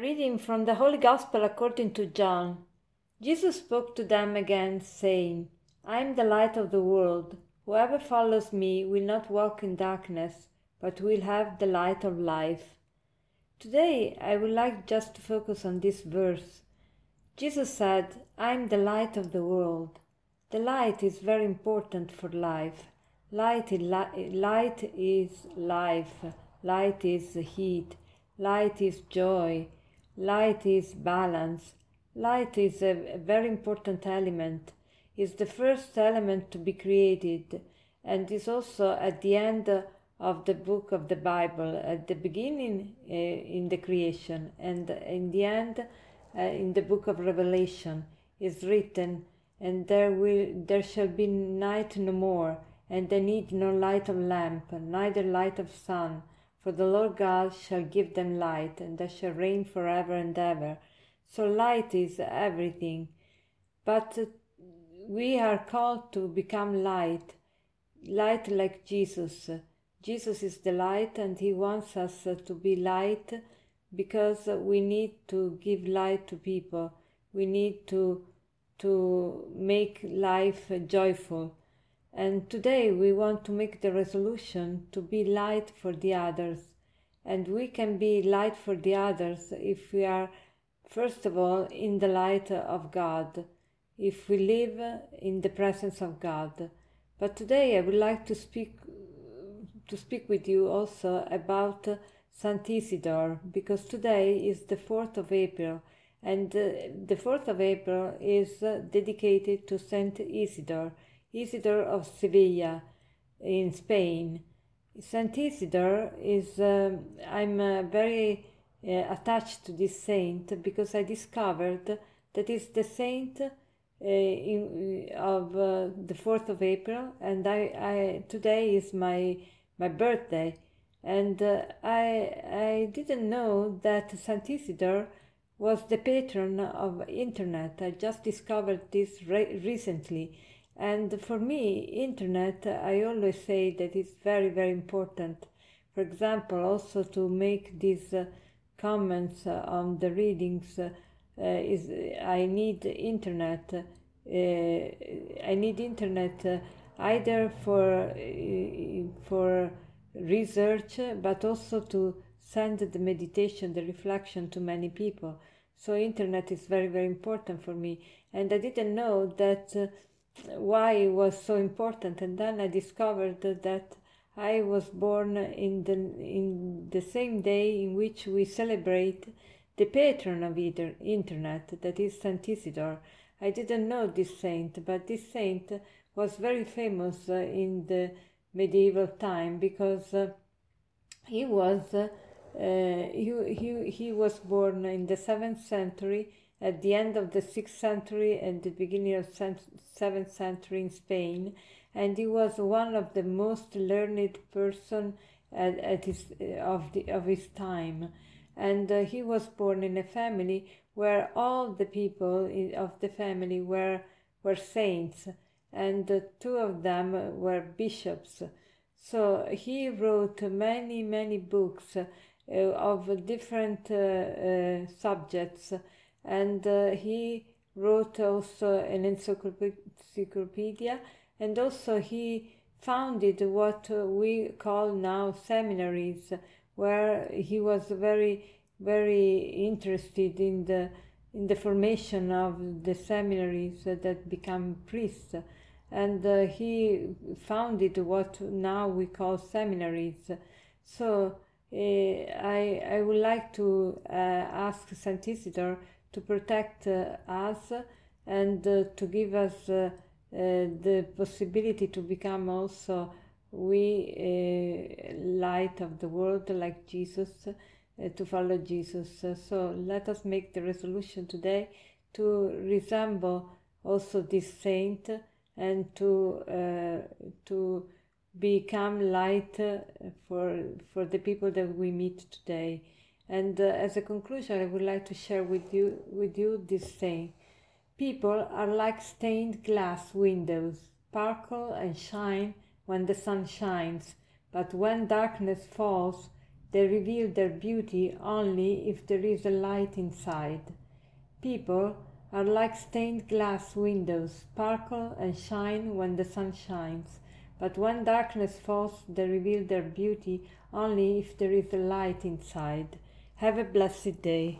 Reading from the Holy Gospel according to John. Jesus spoke to them again, saying, I am the light of the world. Whoever follows me will not walk in darkness, but will have the light of life. Today, I would like just to focus on this verse. Jesus said, I am the light of the world. The light is very important for life. Light, light is life. Light is heat. Light is joy. Light is balance. Light is a, very important element. Is the first element to be created and is also at the end of the book of the Bible, at the beginning uh, in the creation and in the end uh, in the book of Revelation is written, and there will there shall be night no more, and they need no light of lamp, neither light of sun, for the Lord God shall give them light, and they shall reign forever and ever. So light is everything. But we are called to become light, light like Jesus. Jesus is the light, and He wants us to be light because we need to give light to people. We need to to make life joyful. And today we want to make the resolution to be light for the others. And we can be light for the others if we are, first of all, in the light of God, if we live in the presence of God. But today I would like to speak to speak with you also about Saint Isidore because today is the 4th of April and uh, the 4th of April is dedicated to Saint Isidore Isidore of Sevilla in Spain. Saint Isidore is, um, I'm uh, very uh, attached to this saint because I discovered that is the saint uh, in, of uh, the 4th of April and I, I, today is my, my birthday and uh, I, I didn't know that Saint Isidore was the patron of internet. I just discovered this re- recently and for me, internet, I always say that it's very, very important. For example, also to make these uh, comments uh, on the readings uh, is I need internet. Uh, I need internet uh, either for uh, for research, but also to send the meditation, the reflection to many people. So internet is very, very important for me. And I didn't know that why it was so important and then i discovered that i was born in the in the same day in which we celebrate the patron of either internet that is saint isidore. I didn't know this saint but this saint was very famous uh, in the medieval time because uh, he was uh, he, he, he was born in the 7th century at the end of the 6th century and the beginning of 7th century in Spain, and he was one of the most learned person at, at his, of, the, of his time. And uh, he was born in a family where all the people of the family were, were saints, and uh, two of them were bishops. So he wrote many, many books uh, of different uh, subjects and uh, he wrote also an encyclopedia. And also he founded what we call now seminaries where he was very very interested in the in the formation of the seminaries that become priests. And uh, he founded what now we call seminaries. So uh, I, I would like to uh, ask Saint Isidore to protect uh, us and uh, to give us uh, the possibility to become also we light of the world like Jesus to follow Jesus. so let us make the resolution today to resemble also this saint and to uh, to become light for for the people that we meet today. And uh, as a conclusion, I would like to share with you, with you this saying. People are like stained glass windows, sparkle and shine when the sun shines, but when darkness falls, They reveal their beauty only if there is a light inside. People are like stained glass windows, sparkle and shine when the sun shines. But when darkness falls, they reveal their beauty only if there is a light inside. Have a blessed day.